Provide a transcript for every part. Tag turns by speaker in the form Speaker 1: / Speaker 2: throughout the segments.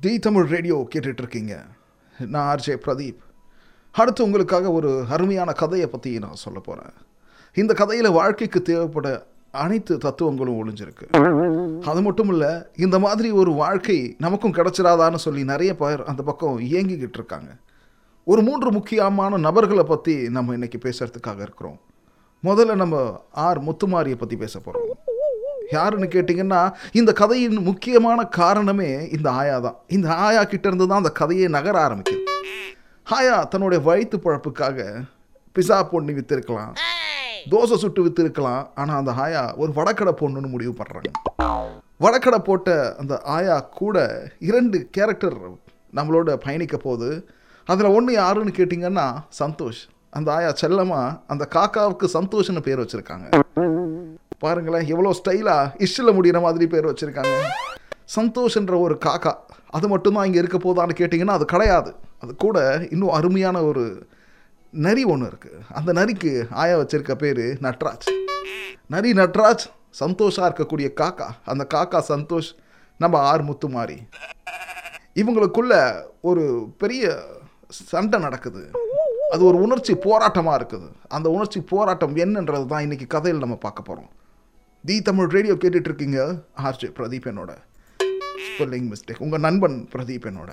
Speaker 1: தி Tamil radio கேட்டுட்ருக்கீங்க. நான் RJ Pradeep. அடுத்து உங்களுக்காக ஒரு அருமையான கதையை பற்றி நான் சொல்ல போகிறேன் இந்த கதையில் வாழ்க்கைக்கு தேவைப்பட அனைத்து தத்துவங்களும் ஒளிஞ்சிருக்கு. அது மட்டும் இல்லை இந்த மாதிரி ஒரு வாழ்க்கை நமக்கும் கிடைச்சிடாதான்னு சொல்லி நிறைய பேர் அந்த பக்கம் இயங்கிக்கிட்டு இருக்காங்க. ஒரு மூன்று முக்கியமான நபர்களை பற்றி நம்ம இன்றைக்கி பேசுகிறதுக்காக இருக்கிறோம். முதல்ல நம்ம ஆர் முத்துமாரியை பற்றி பேச போகிறோம் யாருன்னு கேட்டிங்கன்னா இந்த கதையின் முக்கியமான காரணமே இந்த ஆயா தான். இந்த ஆயா கிட்ட இருந்து தான் அந்த கதையை நகர ஆரம்பிக்குது. ஆயா தன்னுடைய வயிற்று பழப்புக்காக பிஸா பொண்ணு விற்றுருக்கலாம் தோசை சுட்டு வித்திருக்கலாம். ஆனால் அந்த ஆயா ஒரு வடக்கடை பொண்ணுன்னு முடிவு பண்ணுறாங்க வடக்கடை போட்ட அந்த ஆயா கூட இரண்டு கேரக்டர் நம்மளோட பயணிக்க போகுது. அதில் ஒன்று யாருன்னு கேட்டிங்கன்னா சந்தோஷ். அந்த ஆயா செல்லமாக அந்த காக்காவுக்கு சந்தோஷ்னு பேர் வச்சுருக்காங்க. பாருங்களேன் எவ்வளோ ஸ்டைலாக இஷ்டில் முடிகிற மாதிரி பேர் வச்சுருக்காங்க. சந்தோஷ்ன்ற ஒரு காக்கா அது மட்டும்தான் இங்கே இருக்க போதான்னு கேட்டிங்கன்னா அது கிடையாது. அது கூட இன்னும் அருமையான ஒரு நரி ஒன்று இருக்குது அந்த நரிக்கு ஆயா வச்சிருக்க பேர் நட்ராஜ். நரி நட்ராஜ் சந்தோஷாக இருக்கக்கூடிய காக்கா. அந்த காக்கா சந்தோஷ் நம்ம ஆர் முத்து இவங்களுக்குள்ள ஒரு பெரிய சண்டை நடக்குது. அது ஒரு உணர்ச்சி போராட்டமாக இருக்குது. அந்த உணர்ச்சி போராட்டம் என்னன்றது தான் இன்னைக்கு கதையில் நம்ம பார்க்க போகிறோம் தி தமிழ் ரேடியோ கேட்டுட்டு இருக்கீங்க ஆர்ஜே பிரதீப் என்னோட ஸ்பெல்லிங் மிஸ்டேக். உங்கள் நண்பன் பிரதீப் என்னோட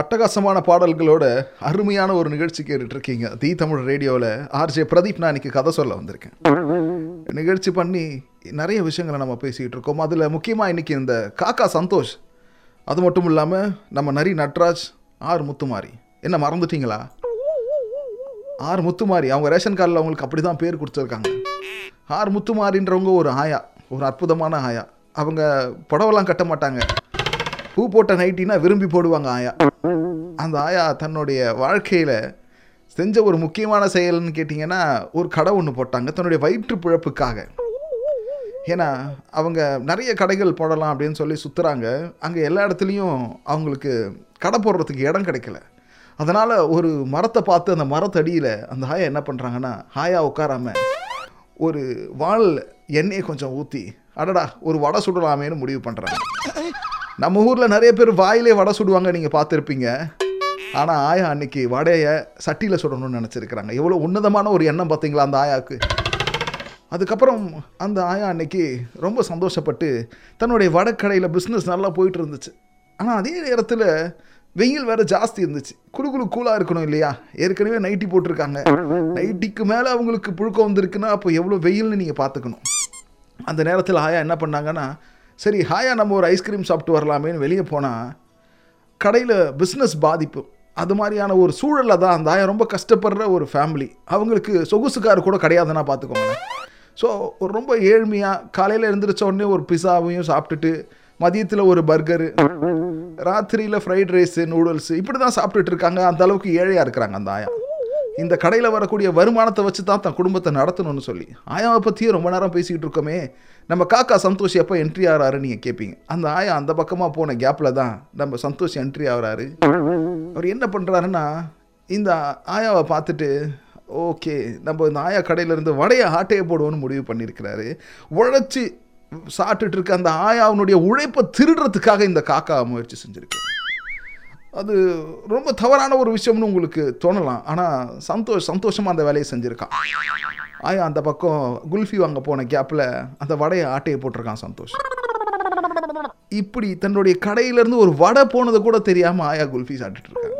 Speaker 1: அட்டகாசமான பாடல்களோட அருமையான ஒரு நிகழ்ச்சி கேட்டுட்ருக்கீங்க. தி தமிழ் ரேடியோவில் ஆர்ஜே பிரதீப் நான் இன்னைக்கு கதை சொல்ல வந்திருக்கேன். நிகழ்ச்சி பண்ணி நிறைய விஷயங்களை நம்ம பேசிகிட்டு இருக்கோம் அதில் முக்கியமாக இன்னைக்கு இந்த காக்கா சந்தோஷ். அது மட்டும் இல்லாமல் நம்ம நரி நட்ராஜ் ஆர் முத்துமாரி. என்ன மறந்துட்டீங்களா? ஆர் முத்துமாரி. அவங்க ரேஷன் கார்டில் அவங்களுக்கு அப்படி தான் பேர் கொடுத்துருக்காங்க. ஆர் முத்துமாரின்றவங்க ஒரு ஆயா ஒரு அற்புதமான ஆயா. அவங்க புடவெல்லாம் கட்ட மாட்டாங்க. பூ போட்ட நைட்டினா விரும்பி போடுவாங்க ஆயா. அந்த ஆயா தன்னுடைய வாழ்க்கையில் செஞ்ச ஒரு முக்கியமான செயல்னு கேட்டிங்கன்னா ஒரு கடை ஒன்று போட்டாங்க தன்னுடைய வயிற்று பிழப்புக்காக. ஏன்னா அவங்க நிறைய கடைகள் போடலாம் அப்படின்னு சொல்லி சுற்றுறாங்க அங்கே எல்லா இடத்துலையும் அவங்களுக்கு கடை போடுறதுக்கு இடம் கிடைக்கல. அதனால் ஒரு மரத்தை பார்த்து அந்த மரத்தடியில் அந்த ஆயா என்ன பண்ணுறாங்கன்னா ஆயா உட்காராம ஒரு வால் எண்ணெயை கொஞ்சம் ஊற்றி அடடா ஒரு வடை சுடலாமேன்னு முடிவு பண்ணுறாங்க நம்ம ஊரில் நிறைய பேர் வாயிலே வடை சுடுவாங்க நீங்கள் பார்த்துருப்பீங்க. ஆனால் ஆயா அன்னைக்கு வடையை சட்டியில் சுடணும்னு நினச்சிருக்கிறாங்க. எவ்வளோ உன்னதமான ஒரு எண்ணம் பார்த்தீங்களா அந்த ஆயாவுக்கு? அதுக்கப்புறம் அந்த ஆயா அன்னைக்கு ரொம்ப சந்தோஷப்பட்டு தன்னுடைய வடக்கடையில் பிஸ்னஸ் நல்லா போயிட்டு இருந்துச்சு. ஆனால் அதே நேரத்தில் வெயில் வேறு ஜாஸ்தி இருந்துச்சு. குழு குழு கூலாக இருக்கணும் இல்லையா? ஏற்கனவே நைட்டி போட்டிருக்காங்க. நைட்டிக்கு மேலே அவங்களுக்கு புழுக்கம் வந்திருக்குன்னா அப்போ எவ்வளோ வெயில்னு நீங்கள் பார்த்துக்கணும். அந்த நேரத்தில் ஹாயா என்ன பண்ணாங்கன்னா சரி ஹாயா நம்ம ஒரு ஐஸ்கிரீம் சாப்பிட்டு வரலாமேன்னு வெளியே போனால் கடையில் பிஸ்னஸ் பாதிப்பு. அது மாதிரியான ஒரு சூழலில் தான் அந்த ஆயா ரொம்ப கஷ்டப்படுற ஒரு ஃபேமிலி அவங்களுக்கு சொகுசுக்கார் கூட கிடையாதுன்னா பார்த்துக்கோங்க ஸோ ஒரு ரொம்ப ஏழ்மையாக காலையில் எழுந்திரிச்ச உடனே ஒரு பிஸாவையும் சாப்பிட்டுட்டு மதியத்தில் ஒரு பர்கரு ராத்திரியில் ஃப்ரைட் ரைஸு நூடுல்ஸு இப்படி தான் சாப்பிட்டுட்டு இருக்காங்க. அந்த அளவுக்கு ஏழையாக இருக்கிறாங்க அந்த ஆயா. இந்த கடையில் வரக்கூடிய வருமானத்தை வச்சு தான் தன் குடும்பத்தை நடத்தணும்னு சொல்லி. ஆயாவை பற்றியே ரொம்ப நேரம் பேசிக்கிட்டு இருக்கோமே. நம்ம காக்கா சந்தோஷ் எப்போ என்ட்ரி ஆகிறாரு நீங்கள் கேட்பீங்க அந்த ஆயா அந்த பக்கமாக போன கேப்பில் தான் நம்ம சந்தோஷ் என்ட்ரி ஆகிறாரு. அவர் என்ன பண்ணுறாருன்னா இந்த ஆயாவை பார்த்துட்டு ஓகே நம்ம இந்த ஆயா கடையிலேருந்து வடையை ஆட்டையை போடுவோன்னு முடிவு பண்ணியிருக்கிறாரு. உழைச்சி சாப்பிட்டுட்டு இருக்க அந்த ஆயாவுனுடைய உழைப்பை திருடுறதுக்காக இந்த காக்கா முயற்சி செஞ்சுருக்கு. அது ரொம்ப தவறான ஒரு விஷயம்னு உங்களுக்கு தோணலாம். ஆனால் சந்தோஷ் சந்தோஷமாக அந்த வேலையை செஞ்சுருக்கான். ஆயா அந்த பக்கம் குல்ஃபி வாங்க போன கேப்பில் அந்த வடையை ஆட்டையை போட்டிருக்கான் சந்தோஷ். இப்படி தன்னுடைய கடையிலேருந்து ஒரு வடை போனது கூட தெரியாமல் ஆயா குல்ஃபி சாப்பிட்டுட்டு இருக்காங்க.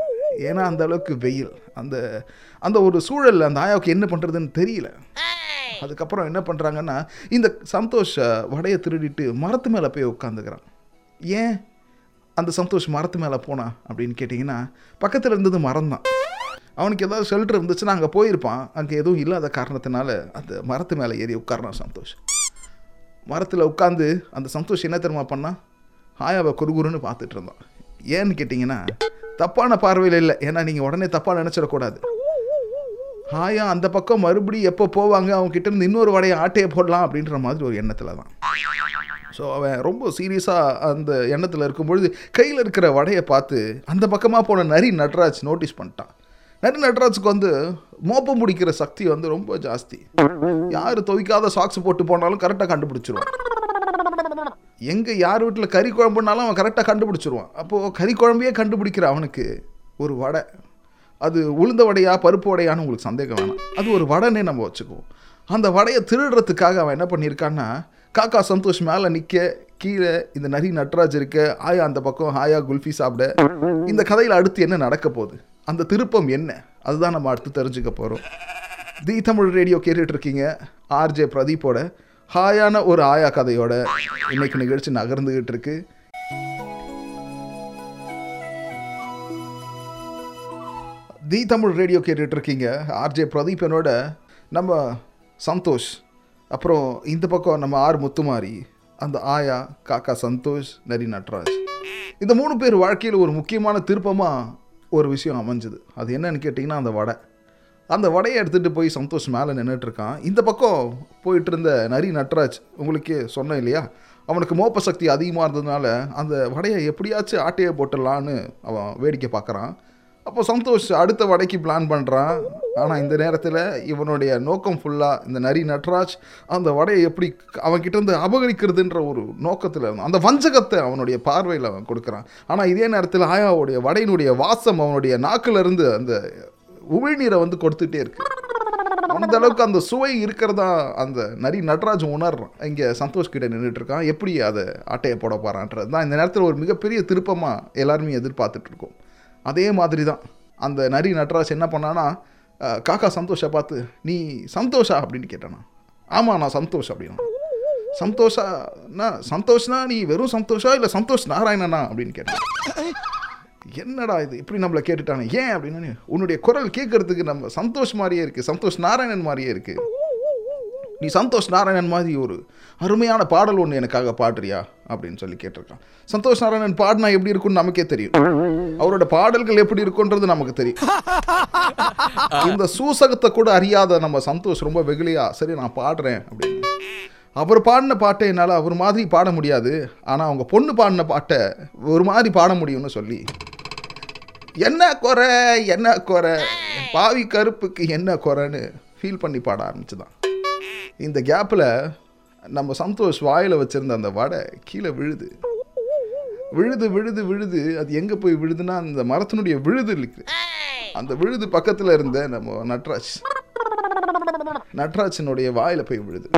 Speaker 1: ஏன்னா அந்த அளவுக்கு வெயில். அந்த அந்த ஒரு சூழலில் அந்த ஆயாவுக்கு என்ன பண்ணுறதுன்னு தெரியல. அதுக்கப்புறம் என்ன பண்ணுறாங்கன்னா இந்த சந்தோஷ வடையை திருடிட்டு மரத்து மேலே போய் உட்காந்துக்கிறான் ஏன்? அந்த சந்தோஷ் மரத்து மேலே போனான் அப்படின்னு கேட்டிங்கன்னா பக்கத்தில் இருந்தது மரம் தான் அவனுக்கு ஏதாவது ஷெல்டர் இருந்துச்சுன்னா அங்கே போயிருப்பான். அங்கே எதுவும் இல்லாத காரணத்தினால அந்த மரத்து மேலே ஏறி உட்கார்றான் சந்தோஷ். மரத்தில் உட்காந்து அந்த சந்தோஷ் என்ன தெரியுமா பண்ணால் ஆயாவை குறுகுருன்னு பார்த்துட்டு இருந்தான். ஏன்னு கேட்டிங்கன்னா தப்பான பார்வையில் இல்லை. ஏன்னா நீங்கள் உடனே தப்பாக நினச்சிடக்கூடாது. ஆயா அந்த பக்கம் மறுபடியும் எப்போ போவாங்க? அவங்க கிட்டேருந்து இன்னொரு வடையை ஆட்டையை போடலாம் அப்படின்ற மாதிரி ஒரு எண்ணத்தில் தான். ஸோ அவன் ரொம்ப சீரியஸாக அந்த எண்ணத்தில் இருக்கும்பொழுது கையில் இருக்கிற வடையை பார்த்து அந்த பக்கமாக போன நரி நட்ராஜ் நோட்டீஸ் பண்ணிட்டான். நரி நட்ராஜுக்கு வந்து மோப்பம் பிடிக்கிற சக்தி வந்து ரொம்ப ஜாஸ்தி. யார் துவைக்காத சாக்ஸ் போட்டு போனாலும் கரெக்டாக கண்டுபிடிச்சிருவான். எங்கே யார் வீட்டில் கறி குழம்புனாலும் அவன் கரெக்டாக கண்டுபிடிச்சிருவான். அப்போது கறி குழம்பையே கண்டுபிடிக்கிற அவனுக்கு ஒரு வடை. அது உளுந்த வடையா பருப்பு வடையான்னு உங்களுக்கு சந்தேகம் வேணாம். அது ஒரு வடைன்னே நம்ம வச்சுக்குவோம். அந்த வடையை திருடுறதுக்காக அவன் என்ன பண்ணியிருக்கான்னா காக்கா சந்தோஷ் மேலே நிற்க கீழே இந்த நரி நட்ராஜ் இருக்க ஆயா அந்த பக்கம் ஆயா குல்ஃபி சாப்பிட. இந்த கதையில் அடுத்து என்ன நடக்க போகுது? அந்த திருப்பம் என்ன? அதுதான் நம்ம அடுத்து தெரிஞ்சுக்க போகிறோம் தி தமிழ் ரேடியோ கேட்டுட்டு இருக்கீங்க ஆர்ஜே பிரதீப்போட ஹாயான ஒரு ஆயா கதையோட இன்னைக்கு நிகழ்ச்சி நகர்ந்துகிட்டு இருக்குது தி தமிழ் ரேடியோ கேட்டுட்ருக்கீங்க. ஆர்ஜே பிரதீப் என்னோட நம்ம சந்தோஷ் அப்புறம் இந்த பக்கம் நம்ம ஆர் முத்துமாரி அந்த ஆயா காக்கா சந்தோஷ் நரி நட்ராஜ். இந்த மூணு பேர் வாழ்க்கையில் ஒரு முக்கியமான திருப்பமாக ஒரு விஷயம் அமைஞ்சுது. அது என்னன்னு கேட்டிங்கன்னா அந்த வடை. அந்த வடையை எடுத்துகிட்டு போய் சந்தோஷ் மேலே நின்றுட்டு இருக்கான் இந்த பக்கம் போயிட்டு இருந்த நரி நட்ராஜ் உங்களுக்கே சொன்னேன் இல்லையா? அவனுக்கு மோப்ப சக்தி அதிகமாக இருந்ததுனால அந்த வடையை எப்படியாச்சும் ஆட்டையை போட்டுடலான்னு அவன் வேடிக்கை பார்க்குறான். அப்போ சந்தோஷ் அடுத்த வடைக்கு பிளான் பண்ணுறான் ஆனால் இந்த நேரத்தில் இவனுடைய நோக்கம் ஃபுல்லாக இந்த நரி நட்ராஜ் அந்த வடையை எப்படி அவன்கிட்ட இருந்து அபகரிக்கிறதுன்ற ஒரு நோக்கத்தில் அந்த வஞ்சகத்தை அவனுடைய பார்வையில் அவன் கொடுக்குறான். ஆனால் இதே நேரத்தில் ஆயாவுடைய வடையினுடைய வாசம் அவனுடைய நாக்கிலிருந்து அந்த உமிழ்நீரை வந்து கொடுத்துட்டே இருக்கு. அந்த அளவுக்கு அந்த சுவை இருக்கிறதா அந்த நரி நட்ராஜ் உணர்றான். இங்கே சந்தோஷ் கிட்ட நின்றுட்டு இருக்கான். எப்படி அதை அட்டையை போட போறான்றது தான் இந்த நேரத்தில் ஒரு மிகப்பெரிய திருப்பமாக எல்லாருமே எதிர்பார்த்துட்டு இருக்கோம். அதே மாதிரி தான் அந்த நரி நட்ராஜ் என்ன பண்ணான்னா காக்கா சந்தோஷை பார்த்து நீ சந்தோஷா? அப்படின்னு கேட்டானா. ஆமாம் நான் சந்தோஷ் அப்படின்னா. சந்தோஷாண்ணா சந்தோஷ்னா நீ வெறும் சந்தோஷா இல்லை சந்தோஷ் நாராயணனா? அப்படின்னு கேட்டான். என்னடா இது? இப்படி நம்மளை கேட்டுட்டானே? ஏன்? அப்படின்னு உன்னுடைய குரல் கேட்கறதுக்கு நம்ம சந்தோஷ் மாதிரியே இருக்கு. சந்தோஷ் நாராயணன் மாதிரியே இருக்கு. நீ சந்தோஷ் நாராயணன் மாதிரி ஒரு அருமையான பாடல் ஒன்று எனக்காக பாடுறியா? அப்படின்னு சொல்லி கேட்டிருக்கான். சந்தோஷ் நாராயணன் பாடினா எப்படி இருக்கும்னு நமக்கே தெரியும். அவரோட பாடல்கள் எப்படி இருக்குன்றது நமக்கு தெரியும். இந்த சூசகத்தை கூட அறியாத நம்ம சந்தோஷ் ரொம்ப வெகுளியா சரி நான் பாடுறேன் அப்படின்னு. அவர் பாடின பாட்டை என்னால் அவர் மாதிரி பாட முடியாது. ஆனால் அவங்க பொண்ணு பாடின பாட்டை ஒரு மாதிரி பாட முடியும்னு சொல்லி. என்ன குறை என்ன குறை? பாவி கருப்புக்கு என்ன குறைன்னு ஃபீல் பண்ணி பாட ஆரம்பிச்சுதான். இந்த கேப்பில் நம்ம சந்தோஷ் வாயில் வச்சிருந்த அந்த வடை கீழே விழுது. விழுது விழுது விழுது. அது எங்கே போய் விழுதுன்னா அந்த மரத்தினுடைய விழுது இருக்குது அந்த விழுது பக்கத்தில் இருந்த நம்ம நட்ராஜ். நட்ராஜனுடைய வாயில் போய் விழுது.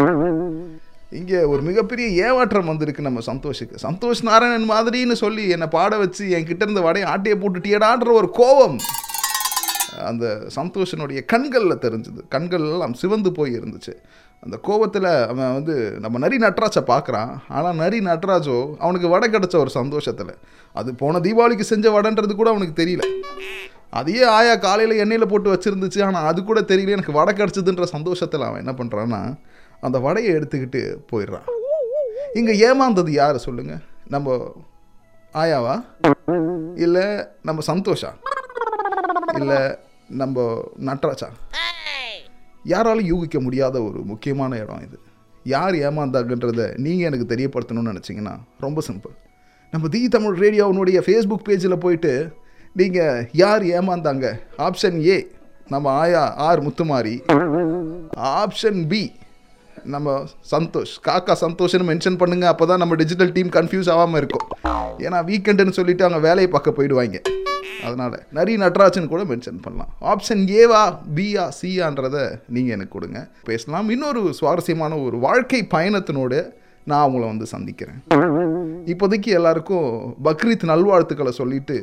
Speaker 1: இங்கே ஒரு மிகப்பெரிய ஏமாற்றம் வந்திருக்கு நம்ம சந்தோஷுக்கு. சந்தோஷ் நாராயணன் மாதிரின்னு சொல்லி என்னை பாட வச்சு என்கிட்ட இருந்த வடையை ஆட்டையை போட்டுட்டியடான்ற ஒரு கோபம். அந்த சந்தோஷனுடைய கண்களில் தெரிஞ்சுது. கண்கள் எல்லாம் சிவந்து போய் இருந்துச்சு. அந்த கோபத்தில் அவன் வந்து நம்ம நரி நட்ராஜை பார்க்குறான். ஆனால் நரி நட்ராஜோ அவனுக்கு வடை கிடச்ச ஒரு சந்தோஷத்தில். அது போன தீபாவளிக்கு செஞ்ச வடைன்றது கூட அவனுக்கு தெரியல. அதையே ஆயா காலையில் எண்ணெயில் போட்டு வச்சுருந்துச்சு. ஆனால் அது கூட தெரியல. எனக்கு வடை கிடச்சதுன்ற சந்தோஷத்தில் அவன் என்ன பண்ணுறான்னா அந்த வடையை எடுத்துக்கிட்டு போயிடுறான். இங்கே ஏமாந்தது யார் சொல்லுங்கள் நம்ம ஆயாவா? இல்லை நம்ம சந்தோஷா? இல்லை நம்ம நட்ராஜா. யாராலும் யூகிக்க முடியாத ஒரு முக்கியமான இடம் இது. யார் ஏமாந்தாங்கன்றதை நீங்கள் எனக்கு தெரியப்படுத்தணும்னு நினச்சிங்கன்னா ரொம்ப சிம்பிள் நம்ம தி தமிழ் ரேடியோனுடைய ஃபேஸ்புக் பேஜில் போயிட்டு நீங்கள் யார் ஏமாந்தாங்க? ஆப்ஷன் ஏ நம்ம ஆயா ஆர் முத்துமாரி. ஆப்ஷன் பி நம்ம சந்தோஷ். காக்கா சந்தோஷ்னு மென்ஷன் பண்ணுங்கள் அப்போ தான் நம்ம டிஜிட்டல் டீம் கன்ஃபியூஸ் ஆகாமல் இருக்கும். ஏன்னா வீக்கெண்டுன்னு சொல்லிட்டு அவங்க வேலையை பார்க்க போயிடுவாங்க. அதனால் நரி நட்ராஜன் கூட மென்ஷன் பண்ணலாம். ஆப்ஷன் ஏவா பிஆ சிஆன்றத நீங்கள் எனக்கு கொடுங்க. பேசலாம். இன்னொரு சுவாரஸ்யமான ஒரு வாழ்க்கை பயணத்தினோடு நான் அவங்கள வந்து சந்திக்கிறேன். இப்போதைக்கு எல்லாருக்கும் பக்ரீத் நல்வாழ்த்துக்களை சொல்லிட்டு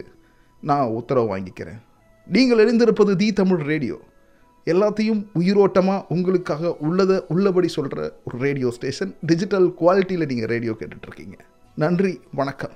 Speaker 1: நான் உத்தரவு வாங்கிக்கிறேன். நீங்கள் எழுந்திருப்பது தி தமிழ் ரேடியோ. எல்லாத்தையும் உயிரோட்டமாக உங்களுக்காக உள்ளதை உள்ளபடி சொல்கிற ஒரு ரேடியோ ஸ்டேஷன். டிஜிட்டல் குவாலிட்டியில் நீங்கள் ரேடியோ கேட்டுட்ருக்கீங்க நன்றி வணக்கம்.